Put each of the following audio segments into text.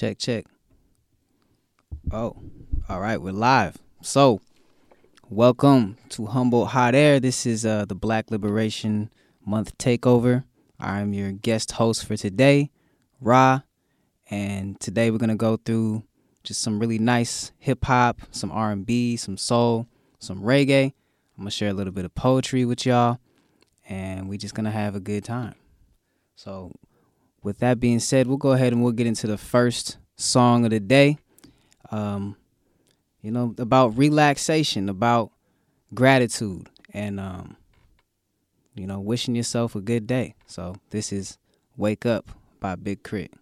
Check, check. Oh, all right, we're live. So, welcome to Humboldt Hot Air. This is uh, the Black Liberation Month takeover. I'm your guest host for today, Ra, and today we're gonna go through just some really nice hip hop, some R&B, some soul, some reggae. I'm gonna share a little bit of poetry with y'all, and we're just gonna have a good time. So, with that being said, we'll go ahead and we'll get into the first song of the day. Um, you know, about relaxation, about gratitude, and um, you know, wishing yourself a good day. So this is "Wake Up" by Big K.R.I.T.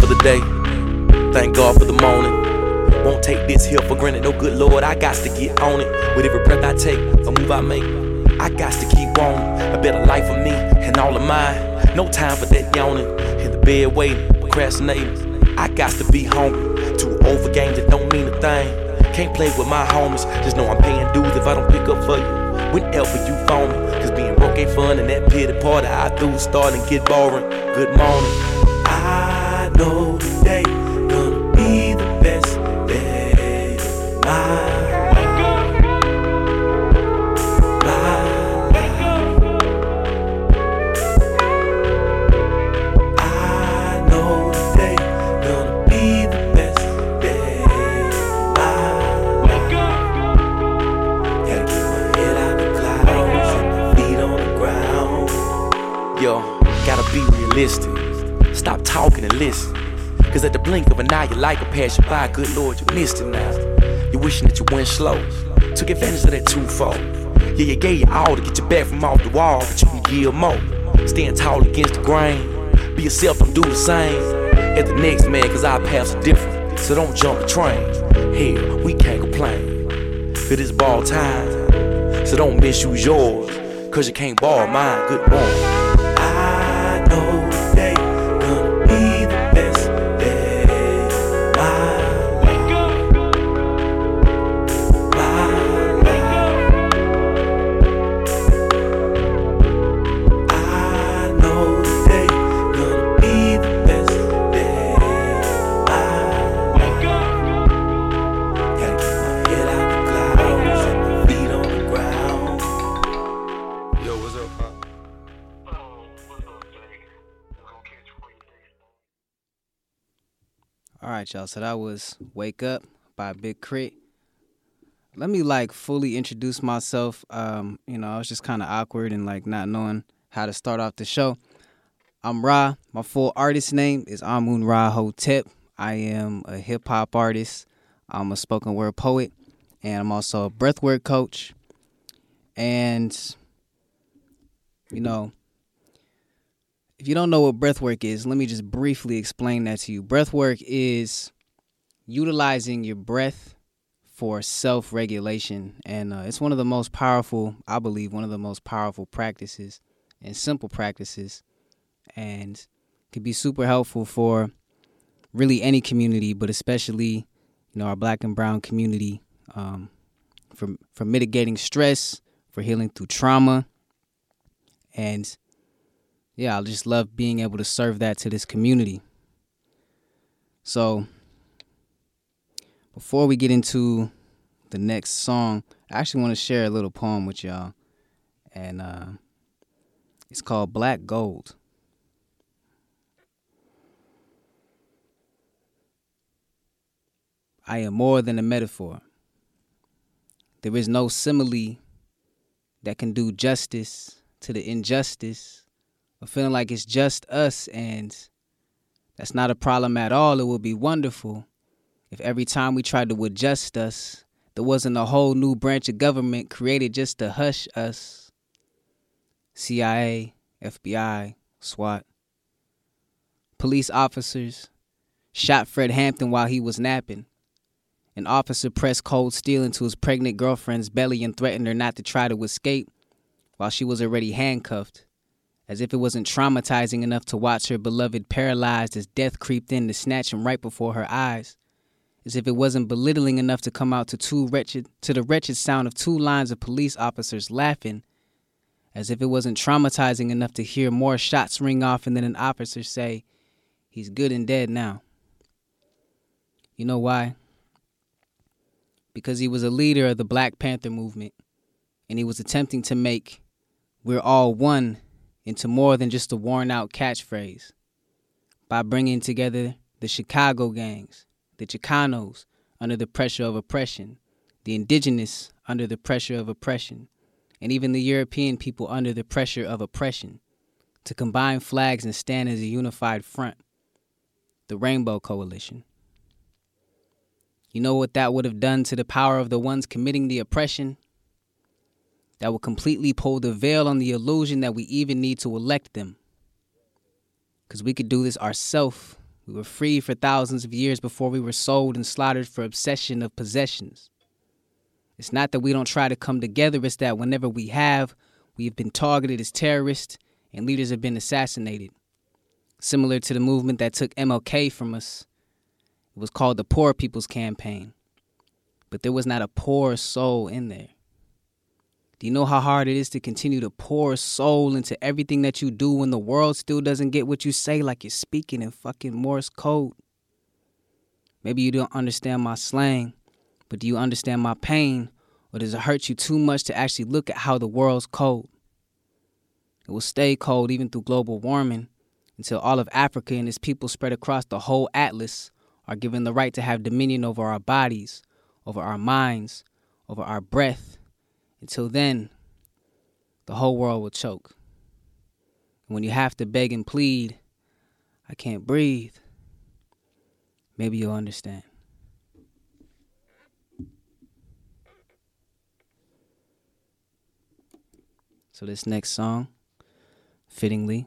For the day. Thank God for the morning. Won't take this here for granted. No good Lord, I got to get on it. With every breath I take, a move I make, I got to keep on. A better life for me and all of mine. No time for that yawning. In the bed waiting, procrastinating. I got to be hungry. Too old for games that don't mean a thing. Can't play with my homies. Just know I'm paying dues if I don't pick up for you. Whenever you phone me. Cause being broke ain't fun and that pity party I do starting get boring. Good morning. Know blink of an eye, your life will pass you by. Good Lord, you missed it now. You're wishing that you went slow. Took advantage of that twofold. Yeah, you gave your all to get you back from off the wall, but you can give more. Stand tall against the grain. Be yourself, don't do the same. At the next man, cause our paths are different. So don't jump the train. Hell, we can't complain. Cause it's ball time. So don't misuse yours. Cause you can't borrow mine. Good morning. Y'all. So that was "Wake Up" by Big K.R.I.T. Let me like fully introduce myself. Um, you know, I was just kind of awkward and like not knowing how to start off the show. I'm Ra. My full artist name is Amun Ra Hotep. I am a hip hop artist. I'm a spoken word poet, and I'm also a breathwork coach. And you know, if you don't know what breathwork is, let me just briefly explain that to you. Breathwork is utilizing your breath for self regulation, and uh, it's one of the most powerful, I believe, one of the most powerful practices and simple practices, and can be super helpful for really any community, but especially you know our Black and Brown community, um, for for mitigating stress, for healing through trauma, and yeah, I just love being able to serve that to this community. So, before we get into the next song, I actually want to share a little poem with y'all, and uh, it's called Black Gold. I am more than a metaphor. There is no simile that can do justice to the injustice of feeling like it's just us and that's not a problem at all. It would be wonderful if every time we tried to adjust us, there wasn't a whole new branch of government created just to hush us. CIA, FBI, SWAT. Police officers shot Fred Hampton while he was napping. An officer pressed cold steel into his pregnant girlfriend's belly and threatened her not to try to escape while she was already handcuffed As if it wasn't traumatizing enough to watch her beloved paralyzed as death creeped in to snatch him right before her eyes. As if it wasn't belittling enough to come out to two wretched to the wretched sound of two lines of police officers laughing. As if it wasn't traumatizing enough to hear more shots ring off and then an officer say, He's good and dead now. You know why? Because he was a leader of the Black Panther movement and he was attempting to make We're All One into more than just a worn out catchphrase by bringing together the Chicago gangs, the Chicanos under the pressure of oppression, the indigenous under the pressure of oppression, and even the European people under the pressure of oppression to combine flags and stand as a unified front, the Rainbow Coalition. You know what that would have done to the power of the ones committing the oppression? That will completely pull the veil on the illusion that we even need to elect them. Because we could do this ourselves. We were free for thousands of years before we were sold and slaughtered for obsession of possessions. It's not that we don't try to come together, it's that whenever we have, we have been targeted as terrorists and leaders have been assassinated. Similar to the movement that took MLK from us, it was called the Poor People's Campaign. But there was not a poor soul in there. Do you know how hard it is to continue to pour soul into everything that you do when the world still doesn't get what you say like you're speaking in fucking Morse code? Maybe you don't understand my slang, but do you understand my pain? Or does it hurt you too much to actually look at how the world's cold? It will stay cold even through global warming until all of Africa and its people spread across the whole atlas are given the right to have dominion over our bodies, over our minds, over our breath, until then, the whole world will choke. And when you have to beg and plead, I can't breathe, maybe you'll understand. So, this next song, fittingly,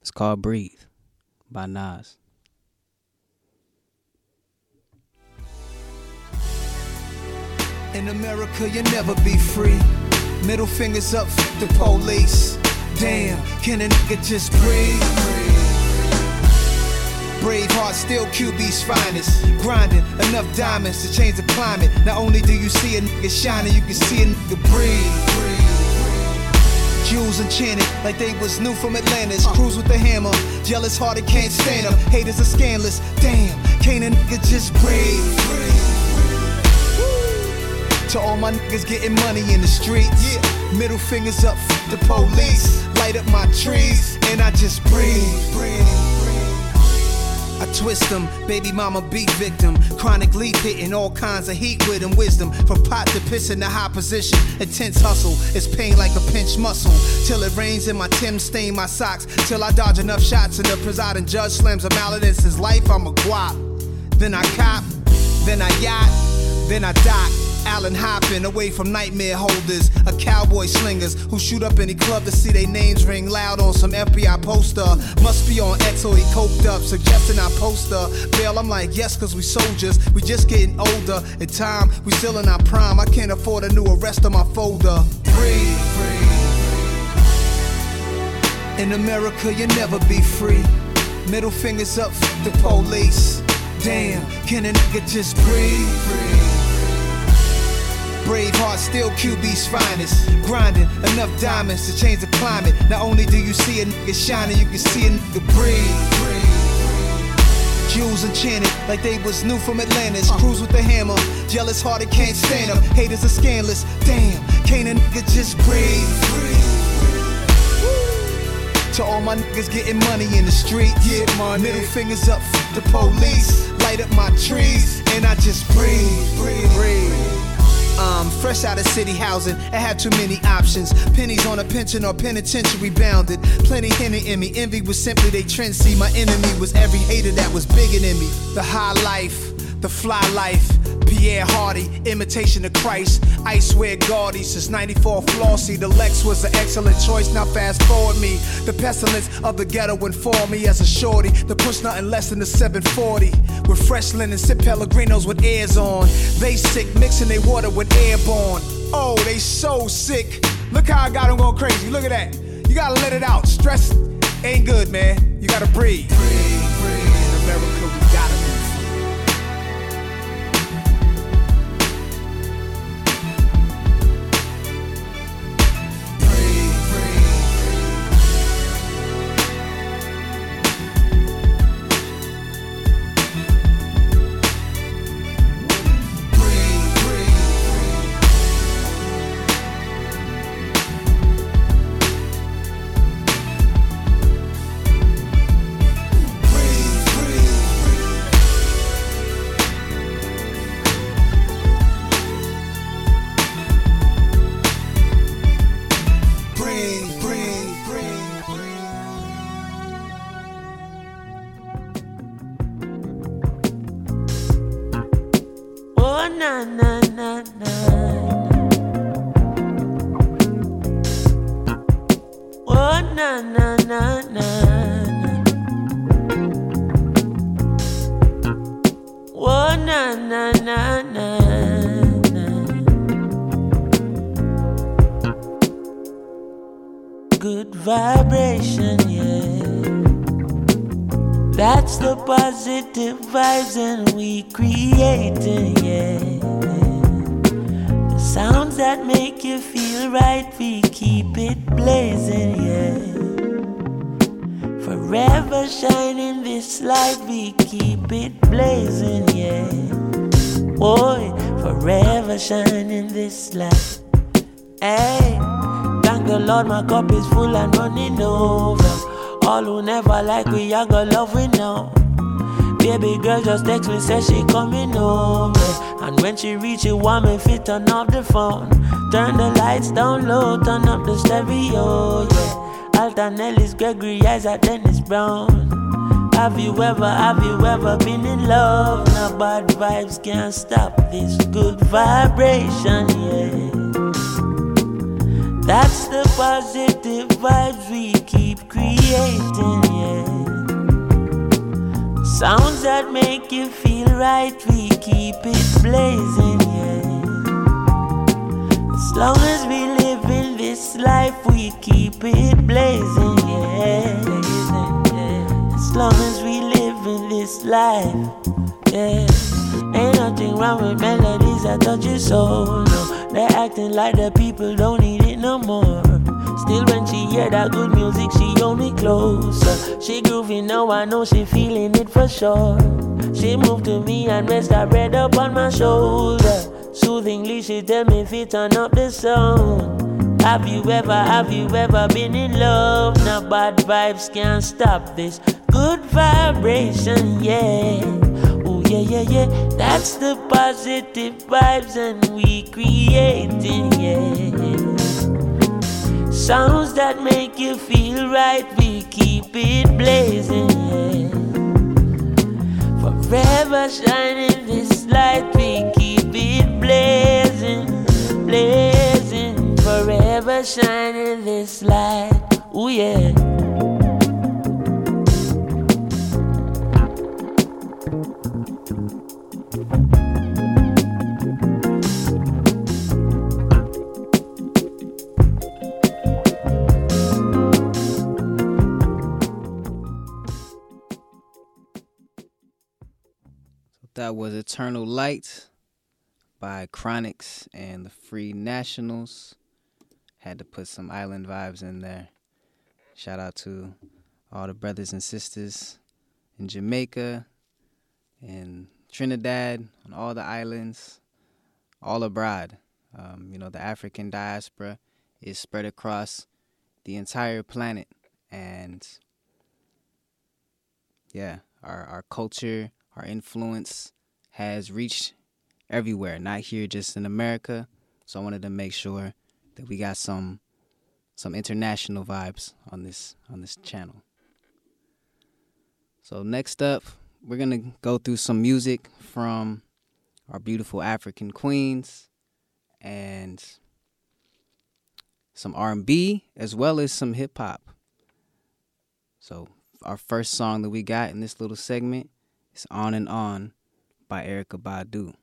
is called Breathe by Nas. In America, you'll never be free. Middle fingers up, f- the police. Damn, can a nigga just breathe? Braveheart, still QB's finest. Grinding enough diamonds to change the climate. Not only do you see a nigga shining, you can see a nigga breathe. Jewels enchanted like they was new from Atlantis. Cruise with the hammer, jealous hearted can't stand them. Haters are scandalous. Damn, can't a nigga just breathe? To all my niggas getting money in the streets. Yeah. Middle fingers up, f- the police. Light up my trees, and I just breathe. I twist them, baby mama beat victim. Chronic leaf hitting all kinds of heat with and wisdom. From pot to piss in the high position. Intense hustle, it's pain like a pinched muscle. Till it rains and my Tim stain my socks. Till I dodge enough shots and the presiding judge slams a mallet in his life. I'm a guap. Then I cop, then I yacht, then I dock. Allen hopping away from nightmare holders, a cowboy slingers who shoot up any club to see their names ring loud on some FBI poster. Must be on X or he coked up, suggesting I poster. Bail, I'm like, yes, cause we soldiers, we just getting older. In time, we still in our prime. I can't afford a new arrest on my folder. Breathe. In America, you'll never be free. Middle fingers up, the police. Damn, can a nigga just breathe? Braveheart, still QB's finest. Grinding enough diamonds to change the climate. Not only do you see a nigga shining, you can see a nigga breathe. Jewels enchanted like they was new from Atlantis. Cruise with the hammer, jealous hearted can't stand them. Haters are scandalous. Damn, can't a nigga just breathe? To all my niggas getting money in the street. Yeah, my middle fingers up, the police. Light up my trees, and I just breathe, breathe, breathe. Um, fresh out of city housing, I had too many options. Pennies on a pension or penitentiary bounded. Plenty hinted in me. Envy was simply they trend. See, my enemy was every hater that was bigger than me. The high life, the fly life. Pierre Hardy, imitation of Christ. I swear Gaudy, since 94 Flossy. The Lex was an excellent choice, now fast forward me. The pestilence of the ghetto informed me as a shorty. The push nothing less than the 740. With fresh linen, sip Pellegrinos with airs on. They sick, mixing their water with airborne. Oh, they so sick. Look how I got them going crazy. Look at that. You gotta let it out. Stress ain't good, man. You gotta breathe. Breathe, breathe. Text me, say she coming over. And when she reach you, want me fit turn off the phone. Turn the lights down low, turn up the stereo, yeah. Alton Ellis, Gregory Isaac, Dennis Brown. Have you ever, have you ever been in love? Now bad vibes can't stop this good vibration, yeah. That's the positive vibes we keep creating, yeah. Sounds that make you feel right, we keep it blazing, yeah. As long as we live in this life, we keep it blazing, yeah. As long as we live in this life, yeah. Ain't nothing wrong with melodies that touch your soul, no. They're acting like the people don't need it no more. Still, when she hear that good music, she hold me closer. She groovy now, I know she feeling it for sure. She moved to me and rest her head up on my shoulder. Soothingly, she tell me if it turn up the sound. Have you ever, have you ever been in love? Now bad vibes can't stop this good vibration, yeah. Oh yeah, yeah, yeah. That's the positive vibes and we creating, yeah. Sounds that make you feel right, we keep it blazing. Forever shining this light, we keep it blazing, blazing. Forever shining this light, oh yeah. That was Eternal Light by Chronixx and the Free Nationals. Had to put some island vibes in there. Shout out to all the brothers and sisters in Jamaica, in Trinidad, on all the islands, all abroad. Um, you know, the African diaspora is spread across the entire planet. And yeah, our, our culture, our influence has reached everywhere, not here just in America. So I wanted to make sure that we got some some international vibes on this on this channel. So next up, we're gonna go through some music from our beautiful African queens and some R&B as well as some hip hop. So our first song that we got in this little segment is On and On by Erykah Badu.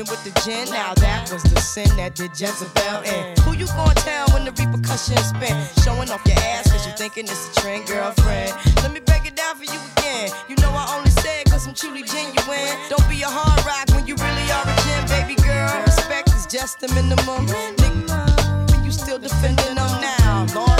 popping with the gin. Now that was the sin that did Jezebel in. Who you gonna tell when the repercussions spin? Showing off your ass cause you thinking it's a trend, girlfriend. Let me break it down for you again. You know I only said cause I'm truly genuine. Don't be a hard rock when you really are a gin, baby girl. Respect is just the minimum. Nick, you still defending them now. Lord,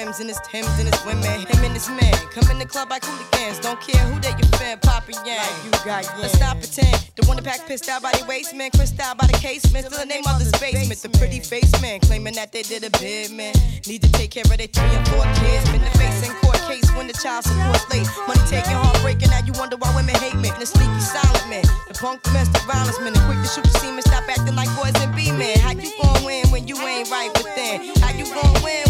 Tim's and his Tim's and his women. Him and his men. Come in the club like hooligans. Don't care who they your fan, Papa Yang. Like You got Let's stop pretend. The one that pack pissed out by the waistman, crissed out by the casement. Still the name of the basement. The pretty face man claiming that they did a bid, man. Need to take care of their three and four kids. Been the face in court case when the child support late. Money taking, heartbreaking. Now you wonder why women hate men. The sneaky silent man. The punk domestic violence man. The quick to shoot the semen. Stop acting like boys and be men. How you gon' win when you ain't right within? How you gon' win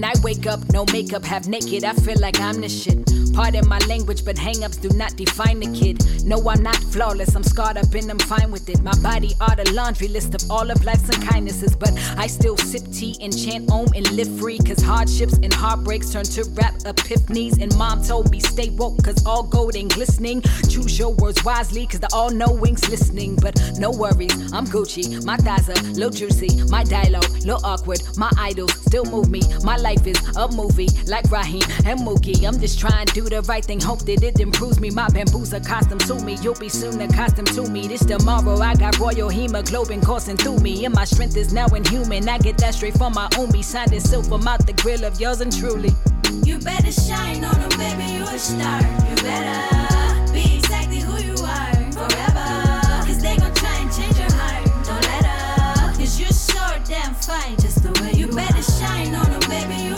When I wake up, no makeup, half naked, I feel like I'm the shit. Pardon my language, but hangups do not define the kid. No, I'm not flawless, I'm scarred up and I'm fine with it. My body are the laundry list of all of life's unkindnesses, but I still sip tea and chant om and live free. Cause hardships and heartbreaks turn to rap epiphanies. And mom told me stay woke, cause all gold ain't glistening. Choose your words wisely, cause the all knowing's listening. But no worries, I'm Gucci. My thighs are little juicy, my dialogue, little awkward. My idols still move me. My life is a movie, like Raheem and Mookie. I'm just trying to do the right thing, hope that it improves me. My bamboo's accustomed to me, you'll be soon accustomed to me. This tomorrow, I got royal hemoglobin coursing through me, and my strength is now inhuman. I get that straight from my umi, signed in silver, mouth the grill of yours and truly. You better shine on them, baby, you a star. You better be exactly who you are forever. Cause they gon' try and change your heart. Don't let up. Cause you're so damn fine just the way you you better shine on them,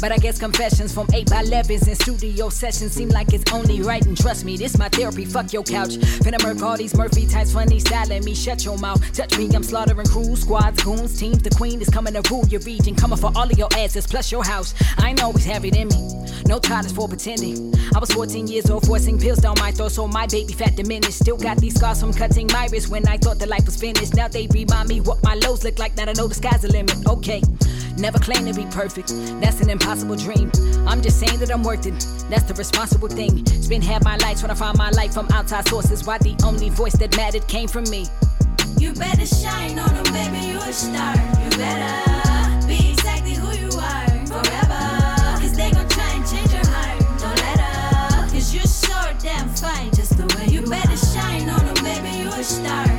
But I guess confessions from 8 by 11s and studio sessions seem like it's only right. And trust me, this my therapy. Fuck your couch. Finna murk all these Murphy types, funny styling me. Shut your mouth. Touch me, I'm slaughtering crews, squads, goons, teams. The queen is coming to rule your region. Coming for all of your asses, plus your house. I ain't always have it in me. No tolerance for pretending. I was 14 years old, forcing pills down my throat, so my baby fat diminished. Still got these scars from cutting my wrist when I thought the life was finished. Now they remind me what my lows look like. Now I know the sky's the limit. Okay. Never claim to be perfect, that's an impossible dream. I'm just saying that I'm worth it, that's the responsible thing. Spend half my life trying to find my life from outside sources. Why the only voice that mattered came from me? You better shine on them, baby, you a star. You better be exactly who you are forever. Cause they gon' try and change your heart. Don't let you're so damn fine just the way you, better shine on them, baby, you a star.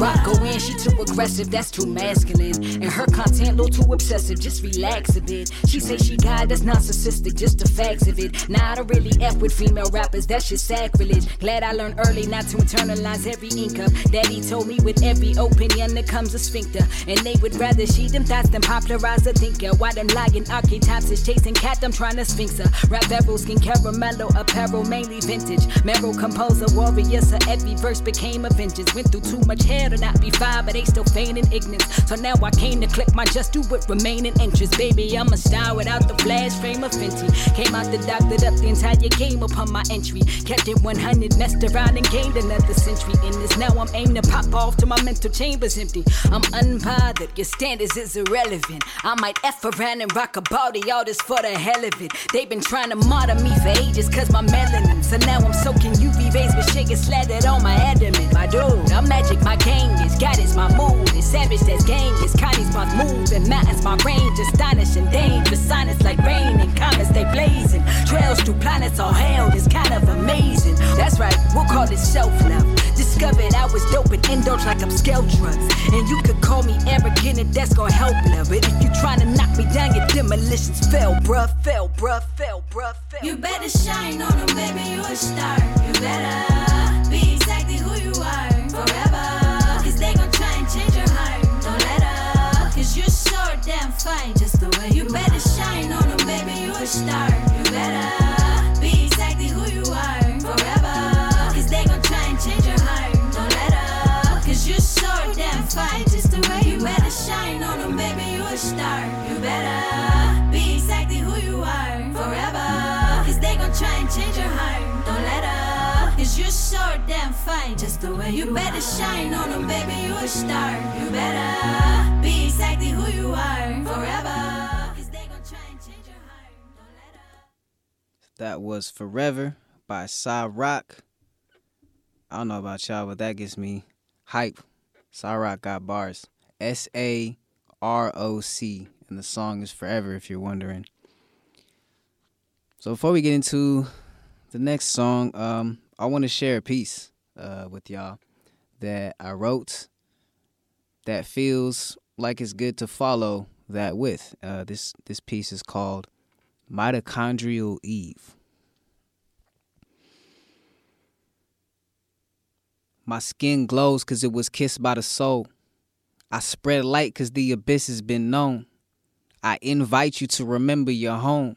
Rock go in, she too aggressive, that's too masculine. And her content, a little too obsessive, just relax a bit. She say she got that's narcissistic, just the facts of it. Nah, I don't really F with female rappers, that's just sacrilege. Glad I learned early not to internalize every income. Daddy told me with every opinion there comes a sphincter. And they would rather she them thoughts than popularize a thinker. Why them lying archetypes is chasing cat, I'm trying to sphinx her. Rap barrel, skin caramello, apparel, mainly vintage. Meryl composer, warrior, so every verse became a vengeance. Went through too much hair to not be fine, but they still feigning ignorance. So now I came to click my just do with remaining interest. Baby, I'm a star without the flash frame of Fenty. Came out the doctored up the entire game upon my entry. Kept it 100, messed around and gained another century in this. Now I'm aimed to pop off till my mental chamber's empty. I'm unbothered, your standards is irrelevant. I might F around and rock a body, all this for the hell of it. They've been trying to martyr me for ages cause my melanin. So now I'm soaking UV rays with shaking slathered on my adamant. My dude, I'm magic, my game is God is my mood. It's savage, that's game. It's Connie's my move and mountains my range. Astonishing, dangerous, silence like rain and comets they blazing. Trails through planets all hell is kind of amazing. That's right, we'll call it self love. Discovered I was dope and like I'm scale drugs. And you could call me arrogant and that's gonna help love. But if you trying to knock me down, your demolitions fell, bruh, fell, bruh, fell, bruh, fell. You better shine on them, baby, you a star. You better be exactly who you are forever. Cause they gon' try and change your heart. Don't let up. Cause you're so damn fine just the way you better shine on them, baby, you a star. You better be exactly who you are forever. Cause they gon' try and change your heart. Don't let up. Cause you're so damn fine just the way you better shine on them, baby, you a star. You better be exactly who you are forever. Cause they gon' try and change your heart. You're so damn fine just the way you better shine on them, baby, you a star. You better be exactly who you are forever. That was Forever by Sa-Roc. I don't know about y'all, but that gets me hype. Sa-Roc got bars. S A R O C. And the song is Forever, if you're wondering. So before we get into the next song, um, I want to share a piece uh, with y'all that I wrote that feels like it's good to follow that with. Uh, this this piece is called Mitochondrial Eve. My skin glows cause it was kissed by the soul. I spread light cause the abyss has been known. I invite you to remember your home.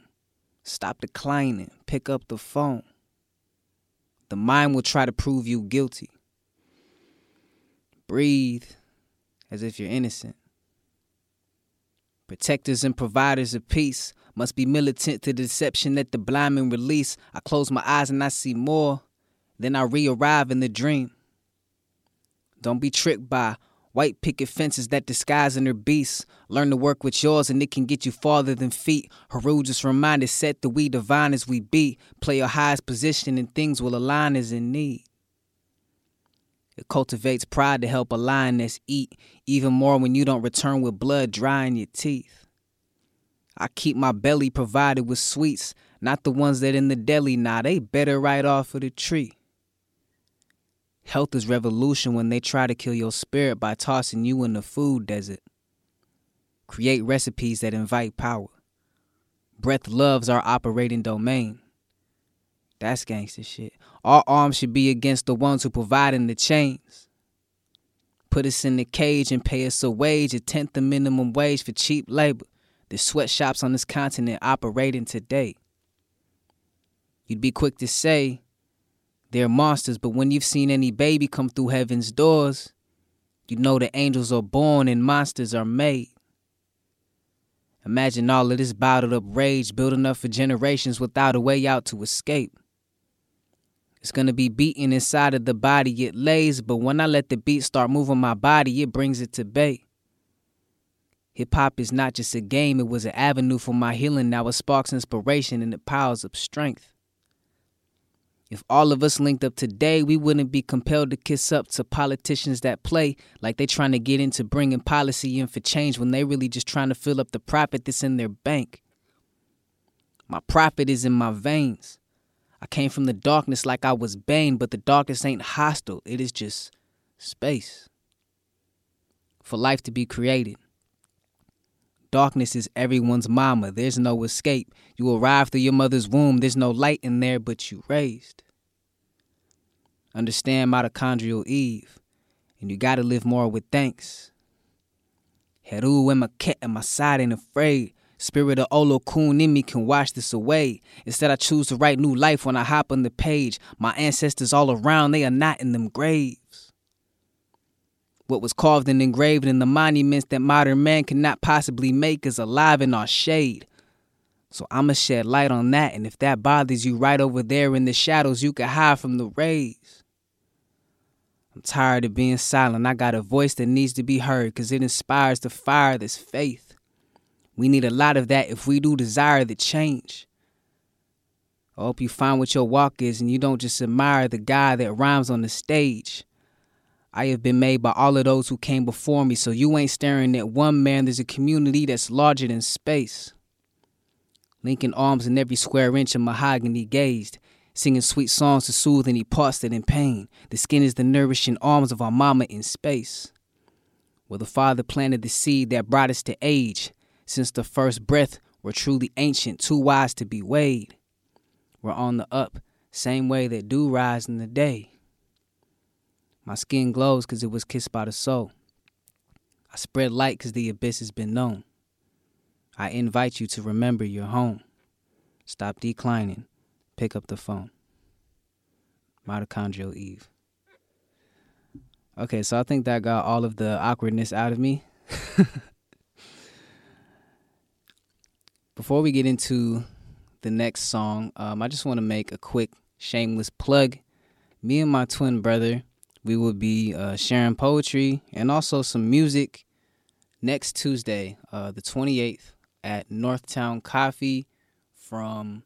Stop declining, pick up the phone. The mind will try to prove you guilty. Breathe as if you're innocent. Protectors and providers of peace must be militant to deception that the blind men release. I close my eyes and I see more. Then I re arrive in the dream. Don't be tricked by white picket fences that disguise inner beasts. Learn to work with yours and it can get you farther than feet. Haru just reminded, set that we divine as we be. Play your highest position and things will align as in need. It cultivates pride to help a lioness eat, even more when you don't return with blood drying your teeth. I keep my belly provided with sweets, not the ones that in the deli, nah, they better right off of the tree. Health is revolution when they try to kill your spirit by tossing you in the food desert. Create recipes that invite power. Breath loves our operating domain. That's gangster shit. Our arms should be against the ones who providing the chains. Put us in the cage and pay us a wage, a tenth the minimum wage for cheap labor. The sweatshops on this continent operating today. You'd be quick to say they're monsters, but when you've seen any baby come through heaven's doors, you know the angels are born and monsters are made. Imagine all of this bottled up rage building up for generations without a way out to escape. It's gonna be beating inside of the body it lays, but when I let the beat start moving my body, it brings it to bay. Hip hop is not just a game, it was an avenue for my healing. Now it sparks inspiration and it piles up strength. If all of us linked up today, we wouldn't be compelled to kiss up to politicians that play like they trying to get into bringing policy in for change when they really just trying to fill up the profit that's in their bank. My profit is in my veins. I came from the darkness like I was Bane, but the darkness ain't hostile, it is just space. for life to be created. Darkness is everyone's mama. There's no escape. You arrive through your mother's womb. There's no light in there, but you raised. Understand mitochondrial Eve, and you gotta live more with thanks. Heru and my cat at my side ain't afraid. Spirit of Olokun in me can wash this away. Instead, I choose to write new life when I hop on the page. My ancestors all around, they are not in them graves. What was carved and engraved in the monuments that modern man cannot possibly make is alive in our shade. So I'ma shed light on that, and if that bothers you right over there in the shadows, you can hide from the rays. I'm tired of being silent. I got a voice that needs to be heard because it inspires the fire that's faith. We need a lot of that if we do desire the change. I hope you find what your walk is and you don't just admire the guy that rhymes on the stage. I have been made by all of those who came before me, so you ain't staring at one man. There's a community that's larger than space. Linking arms in every square inch of mahogany gazed, singing sweet songs to soothe any parts that in pain. The skin is the nourishing arms of our mama in space. Where the father planted the seed that brought us to age, since the first breath we're truly ancient, too wise to be weighed. We're on the up, same way that dew rise in the day. My skin glows because it was kissed by the soul. I spread light because the abyss has been known. I invite you to remember your home. Stop declining. Pick up the phone. Mitochondrial Eve. Okay, so I think that got all of the awkwardness out of me. Before we get into the next song, um, I just want to make a quick shameless plug. Me and my twin brother, we will be uh, sharing poetry and also some music next Tuesday, uh, the 28th, at Northtown Coffee from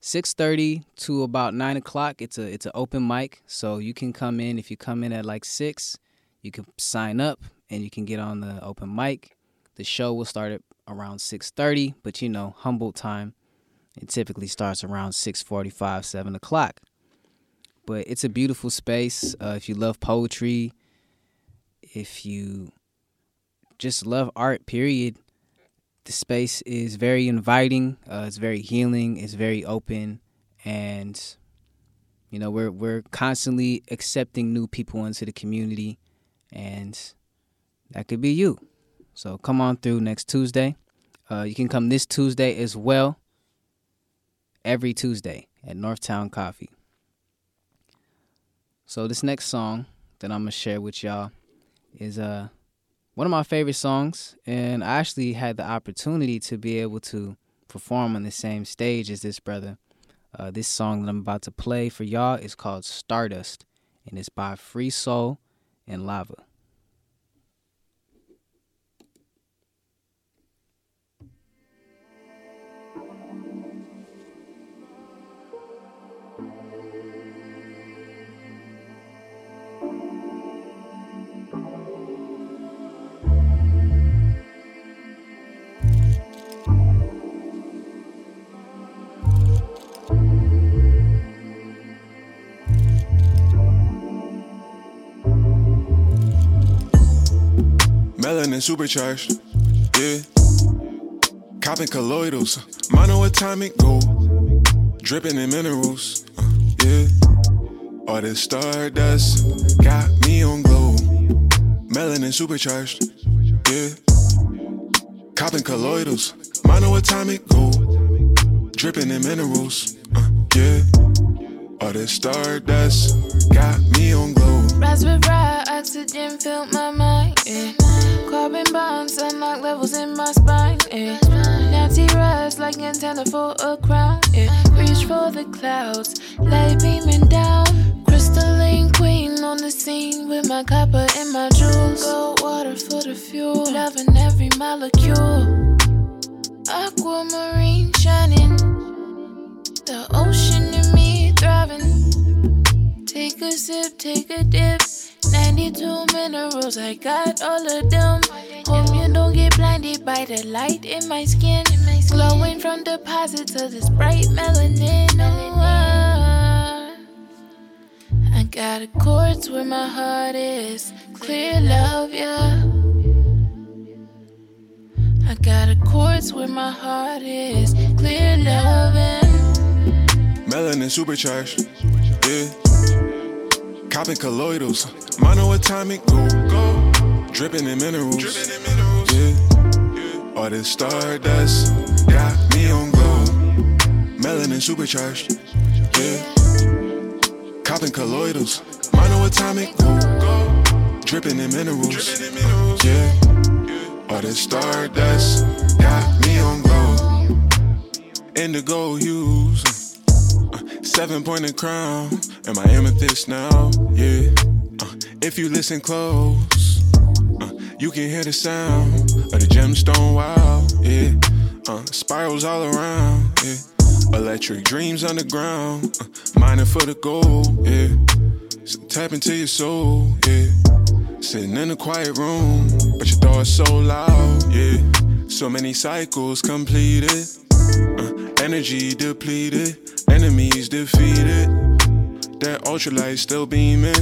6:30 to about 9 o'clock. It's a it's an open mic, so you can come in. If you come in at like six, you can sign up and you can get on the open mic. The show will start at around 6.30 but you know Humboldt time it typically starts around 6.45 7 o'clock but it's a beautiful space uh, if you love poetry if you just love art period the space is very inviting uh, it's very healing it's very open and you know we're we're constantly accepting new people into the community and that could be you so come on through next Tuesday. Uh, you can come this Tuesday as well. Every Tuesday at Northtown Coffee. So this next song that I'm gonna share with y'all is uh one of my favorite songs, and I actually had the opportunity to be able to perform on the same stage as this brother. Uh, this song that I'm about to play for y'all is called Stardust, and it's by Free Soul and Lava. Melanin supercharged, yeah. Copping colloidals, mono atomic gold, dripping in minerals, uh, yeah. All this stardust got me on glow. Melanin supercharged, yeah. Copping colloidals, mono atomic gold, dripping in minerals, uh, yeah. All this stardust got me on glow. Raspberry oxygen filled my mind. Yeah. Carbon bonds unlock levels in my spine. Yeah. Nancy rise like antenna for a crown. Yeah. Reach for the clouds, light beaming down. Crystalline queen on the scene with my copper and my jewels. Gold water for the fuel, loving every molecule. Aquamarine shining, the ocean in me thriving. Take a sip, take a dip. 22 minerals, I got all of them. Hope you don't get blinded by the light in my skin. Glowing from deposits of this bright melanin. Oh, ah. I got a quartz where my heart is. Clear love, yeah. I got a quartz where my heart is. Clear love loving. Melanin supercharged. Yeah. Copping colloidals. Mono atomic gold. Dripping in minerals. Yeah. All this stardust got me on gold. Melanin supercharged. Yeah. Copping colloidals. Mono atomic gold. Dripping in minerals. Yeah. All this stardust got me on gold. Indigo hues. Seven pointed crown. And my amethyst now. Yeah. Uh, if you listen close, uh, you can hear the sound of the gemstone wow. Yeah. Uh, spirals all around. Yeah. Electric dreams underground. Uh, mining for the gold. Yeah. So tap into your soul. Yeah. Sitting in a quiet room, but your thoughts so loud, yeah. So many cycles completed, uh, energy depleted, enemies defeated. That ultralight still beaming,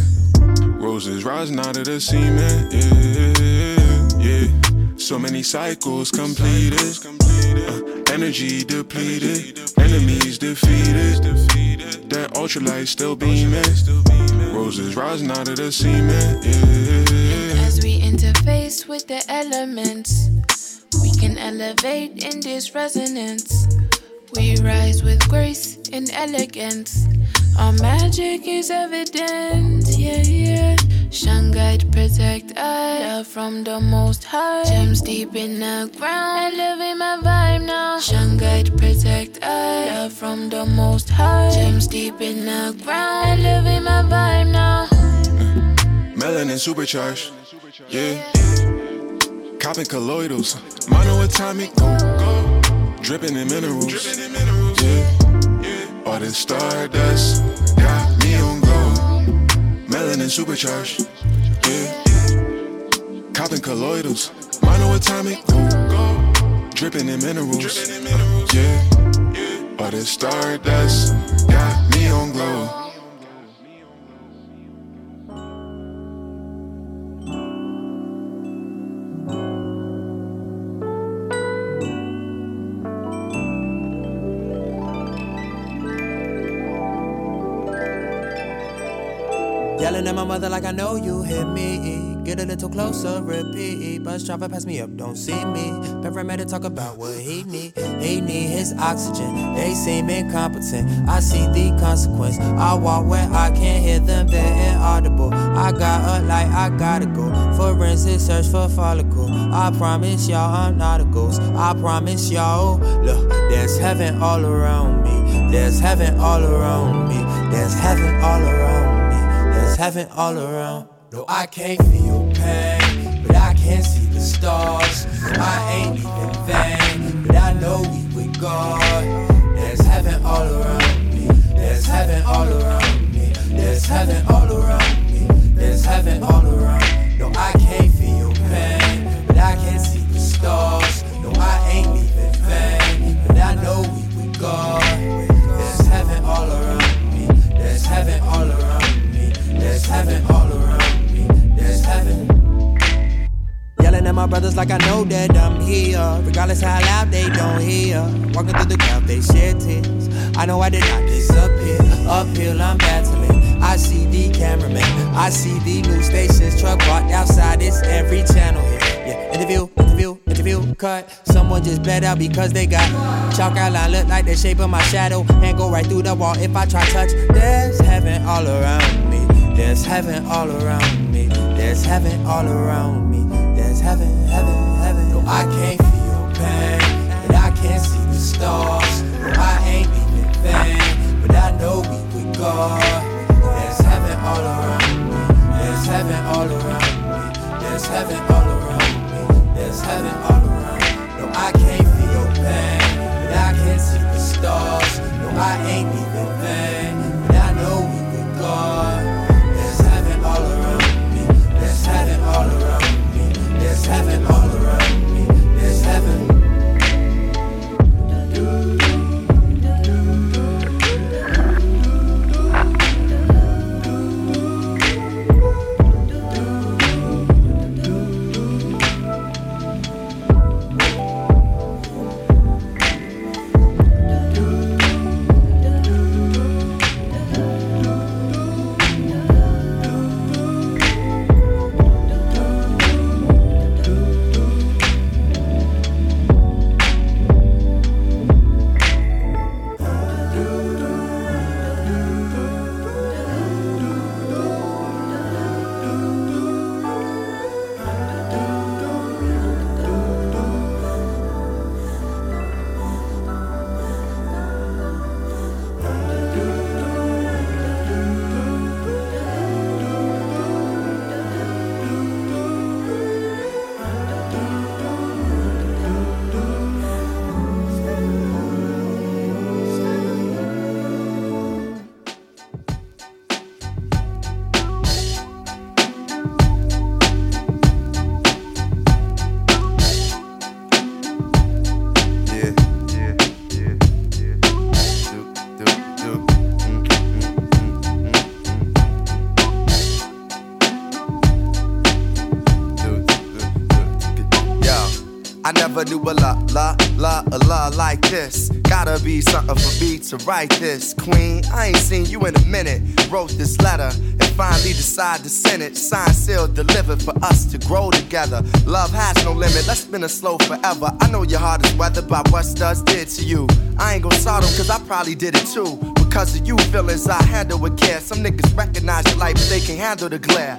roses rising out of the cement, yeah, yeah. So many cycles completed, uh, energy depleted, enemies defeated. That ultralight still beaming, roses rising out of the cement, yeah. As we interface with the elements, we can elevate in this resonance. We rise with grace and elegance. Our magic is evident, yeah, yeah. Shine, guide, protect us. From the most high. Gems deep in the ground. Elevate my vibe now. Shine, guide, protect us. From the most high. Gems deep in the ground. Elevate my vibe now. Melanin supercharged, yeah. Copping colloidals, monoatomic gold, dripping in minerals, yeah. All this stardust got me on gold. Melanin supercharged, yeah. Copping colloidals, monoatomic dripping in minerals, yeah. All this stardust got me on glow. Mother like I know you hit me. Get a little closer, repeat. Bus driver pass me up, don't see me. Paramedic talk about what he need. He need his oxygen. They seem incompetent. I see the consequence. I walk where I can't hear them. They're inaudible. I got a light, I gotta go. Forensic search for follicle. I promise y'all I'm not a ghost. I promise y'all. Look, there's heaven all around me. There's heaven all around me. There's heaven all around me. There's heaven all around. No, I can't feel pain, but I can see the stars. I ain't even vain, but I know we with God. There's heaven all around me. There's heaven all around me. There's heaven all around me. There's heaven all around. No, like I know that I'm here. Regardless how loud they don't hear. Walking through the crowd, they shed tears. I know I did not disappear. Uphill, I'm battling. I see the cameraman. I see the news stations. Truck parked outside. It's every channel here. Yeah, interview, interview, interview, cut. Someone just bled out because they got chalk outline. Look like the shape of my shadow. And go right through the wall if I try touch. There's heaven all around me. There's heaven all around me. There's heaven all around me. There's heaven, heaven, I can't feel pain, but I can't see the stars. No, I ain't even vain, but I know we with God. There's heaven all around me. There's heaven all around me. There's heaven all around me. There's heaven all around. No, I can't feel pain, but I can see the stars. No, I ain't to write this. Queen, I ain't seen you in a minute. Wrote this letter and finally decide to send it. Signed, sealed, delivered for us to grow together. Love has no limit. Let's spin a slow forever. I know your heart is weathered by what studs did to you. I ain't gonna sort them cause I probably did it too. Because of you feelings I handle with care. Some niggas recognize your light, but they can't handle the glare.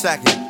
Second.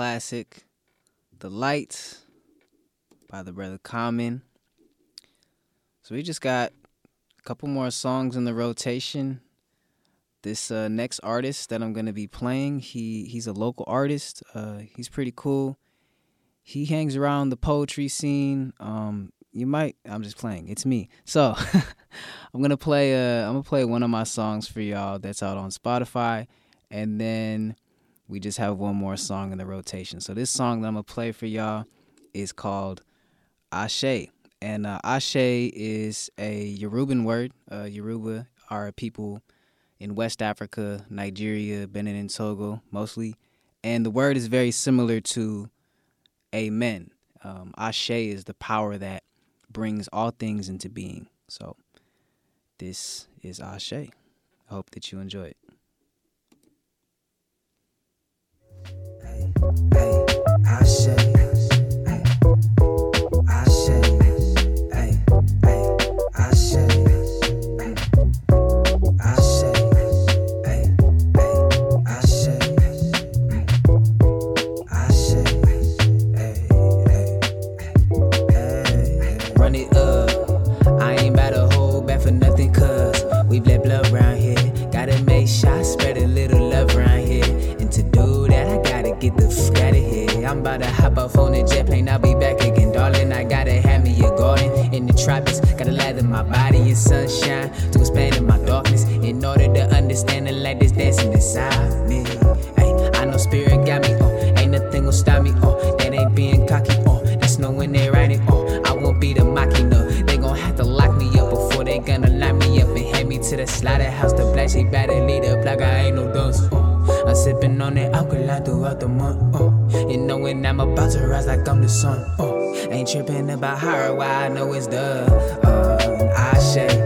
Classic, The Lights by the brother Common. So we just got a couple more songs in the rotation. This uh, next artist that I'm gonna be playing, he he's a local artist. Uh, he's pretty cool. He hangs around the poetry scene. Um, you might. I'm just playing. It's me. So I'm gonna play. Uh, I'm gonna play one of my songs for y'all that's out on Spotify, and then we just have one more song in the rotation. So this song that I'm gonna play for y'all is called Ashe, and uh, Ashe is a Yoruban word. Uh, Yoruba are people in West Africa, Nigeria, Benin, and Togo mostly, and the word is very similar to Amen. Um, Ashe is the power that brings all things into being. So this is Ashe. I hope that you enjoy it. Bye. Tropics. Gotta lather my body in sunshine to expand in my darkness. In order to understand the light that's dancing inside me. Ay, I know spirit got me, oh, ain't nothing gonna stop me, oh, that ain't being cocky, oh, that's knowing they right it, oh, I won't be the machina. They gon' have to lock me up before they gonna lock me up and hand me to the slaughterhouse. The black sheep better lead the block, I ain't no dunce. I'm sipping on that alkaline throughout the month, oh, and knowing I'm about to rise like I'm the sun, oh, ain't tripping about her, why I know it's the, uh, I say,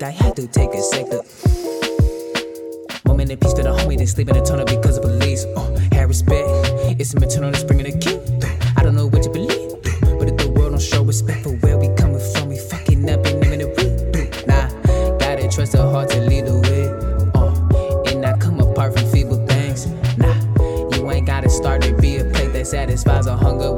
the. I I have to take a sector. Moment in peace to the homie that's sleeping in a tunnel because of police. Uh, have respect. It's a maternal that's bringing a kid. I don't know what you believe, but if the world don't show respect for where we coming from, we fucking up naming it real. Nah, gotta trust the heart to lead the way. Uh, and not come apart from feeble things. Nah, you ain't gotta start to be a plate that satisfies a hunger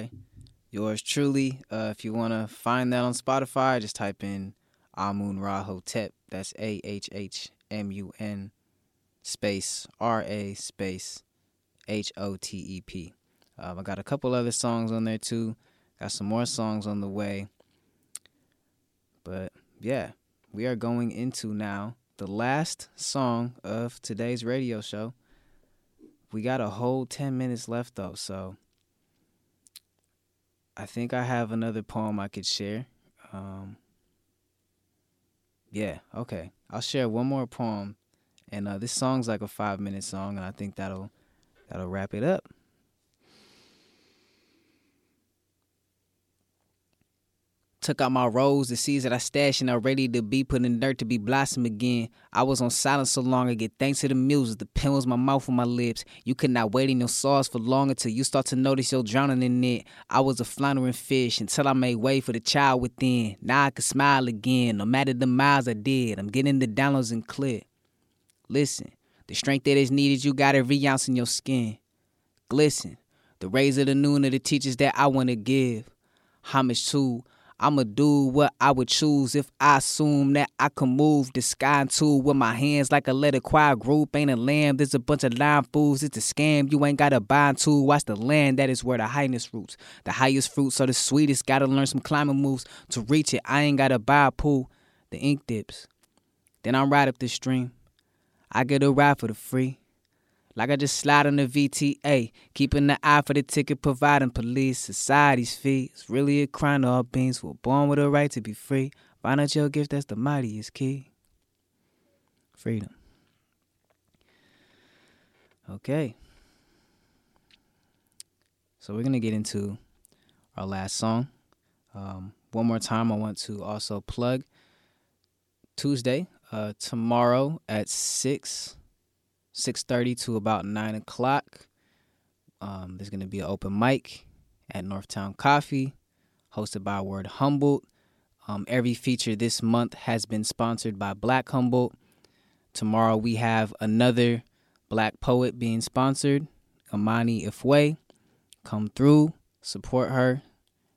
by yours truly. Uh, if you want to find that on Spotify, just type in Amun Ra Hotep. That's A H H M U N space R A space H O T E P. Um, I got a couple other songs on there too. Got some more songs on the way. But yeah, we are going into now the last song of today's radio show. We got a whole 10 minutes left though, so I think I have another poem I could share. Um, yeah, okay. I'll share one more poem, and uh, this song's like a five minute song, and I think that'll that'll wrap it up. Took out my rose, the seeds that I stashed and are ready to be put in dirt to be blossom again. I was on silence so long, get thanks to the music. The pen was my mouth and my lips. You could not wait in your sauce for long until you start to notice you're drowning in it. I was a floundering fish until I made way for the child within. Now I can smile again, no matter the miles I did. I'm getting the downloads and clear. Listen, the strength that is needed, you got every ounce in your skin. Glisten, the rays of the noon are the teachers that I want to give. Homage to, I'ma do what I would choose if I assume that I can move the sky into with my hands like a letter choir group. Ain't a lamb, there's a bunch of lying fools. It's a scam, you ain't gotta bind to. Watch the land, that is where the highness roots. The highest fruits are the sweetest. Gotta learn some climbing moves to reach it. I ain't gotta buy a pool. The ink dips. Then I ride up the stream. I get a ride for the free. Like I just slide on the VTA, keeping the eye for the ticket, providing police, society's fee. It's really a crime all beings were born with a right to be free. Find out your gift, that's the mightiest key. Freedom. Okay. So we're gonna get into our last song. Um, one more time, I want to also plug Tuesday, uh, tomorrow at six. 6.30 to about 9 o'clock. Um, there's going to be an open mic at northtown coffee hosted by word humboldt. Um, every feature this month has been sponsored by black humboldt. Tomorrow we have another black poet being sponsored amani ifwe. Come through support her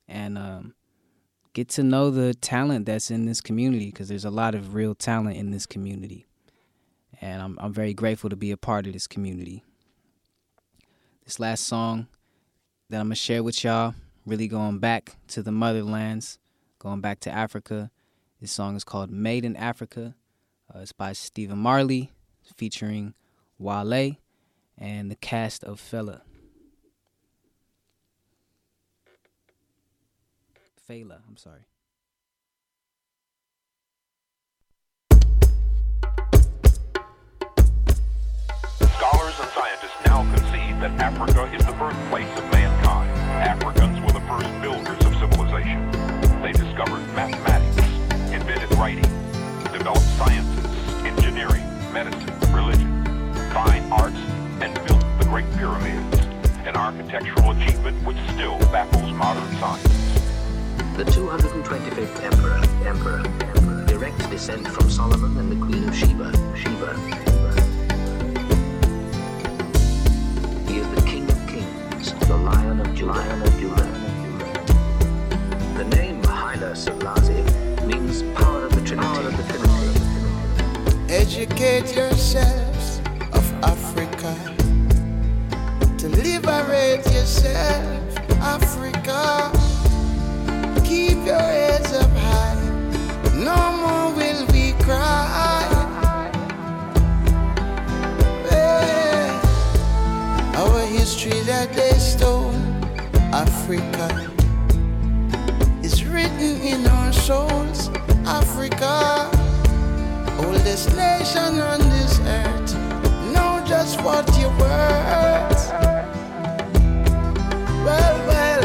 and um, get to know the talent that's in this community because there's a lot of real talent in this community and I'm I'm very grateful to be a part of this community. This last song that I'm gonna share with y'all, really going back to the motherlands, going back to Africa. This song is called Made in Africa. Uh, it's by Stephen Marley, featuring Wale and the cast of Fela. Fela, I'm sorry. And scientists now concede that Africa is the birthplace of mankind. Africans were the first builders of civilization. They discovered mathematics, invented writing, developed sciences, engineering, medicine, religion, fine arts, and built the Great Pyramids, an architectural achievement which still baffles modern science. The 225th Emperor, Emperor, Emperor, direct descent from Solomon and the Queen of Sheba, Sheba, The Lion of Judah. The name Haile Selassie means power of the Trinity. Power of the Trinity. Educate yourselves of Africa. To liberate yourself, Africa. Keep your heads up high. No more history that they stole, Africa, is written in our souls, Africa oldest nation on this earth. Know just what you're worth. Well, well,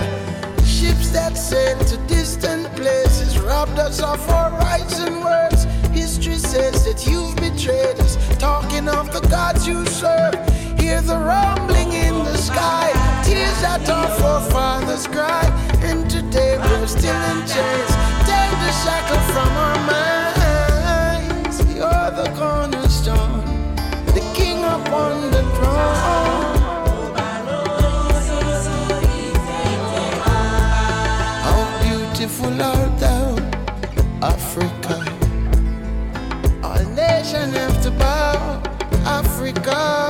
ships that sail to distant places robbed us of our rights and words. History says that you've betrayed us. Talking of the gods you serve, hear the rumbling in sky. Tears that our forefathers cried, and today we're still in chains. Take the shackle from our minds. You're the cornerstone, the king upon the throne. How beautiful art thou, Africa. All nations have to bow, Africa.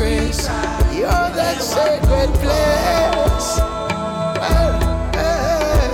Grace, you're that sacred place. Oh, eh.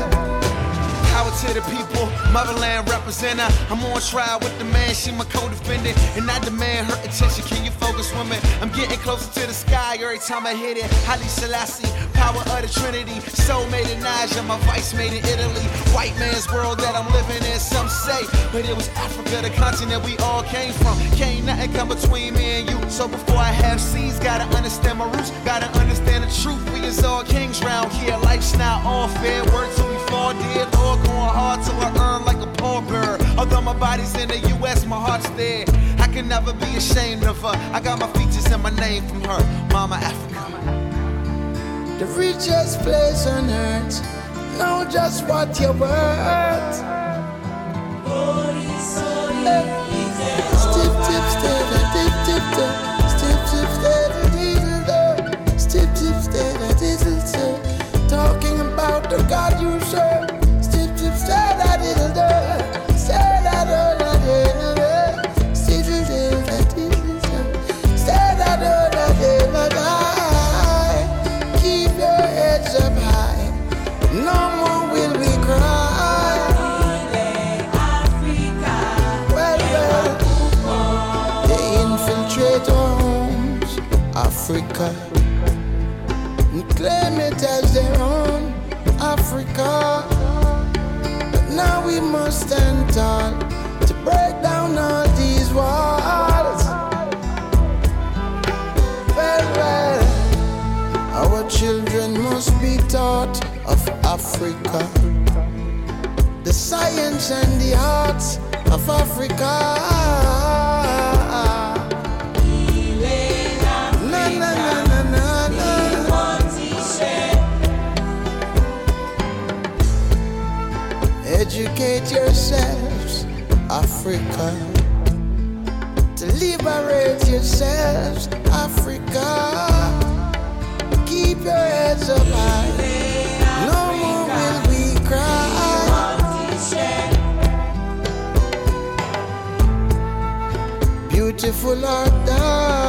Power to the people, motherland representative. I'm on trial with the man, she my co-defendant, and I demand her attention. Can you focus, woman? I'm getting closer to the sky every time I hit it. Haile Selassie, power of the Trinity, soul made in Niger, my vice made in Italy. White man's world that I'm living in, some say, but it was Africa, the continent we all came from. Can't nothing come between me and you. So before I have seeds, gotta understand my roots, gotta understand the truth. We is all kings round here. Life's not all fair. Work till we fall dead, or going hard till I earn like a bird. Although my body's in the U.S., my heart's there. I can never be ashamed of her. I got my features and my name from her, Mama Africa. The richest place on earth. Know just what you're worth. Stip. Stip. Stip. Talking about the God we must stand tall to break down all these walls. Well, well, our children must be taught of Africa, the science and the arts of Africa. Educate yourselves, Africa. To liberate yourselves, Africa. Keep your heads up high. No more will we cry. Beautiful art thou,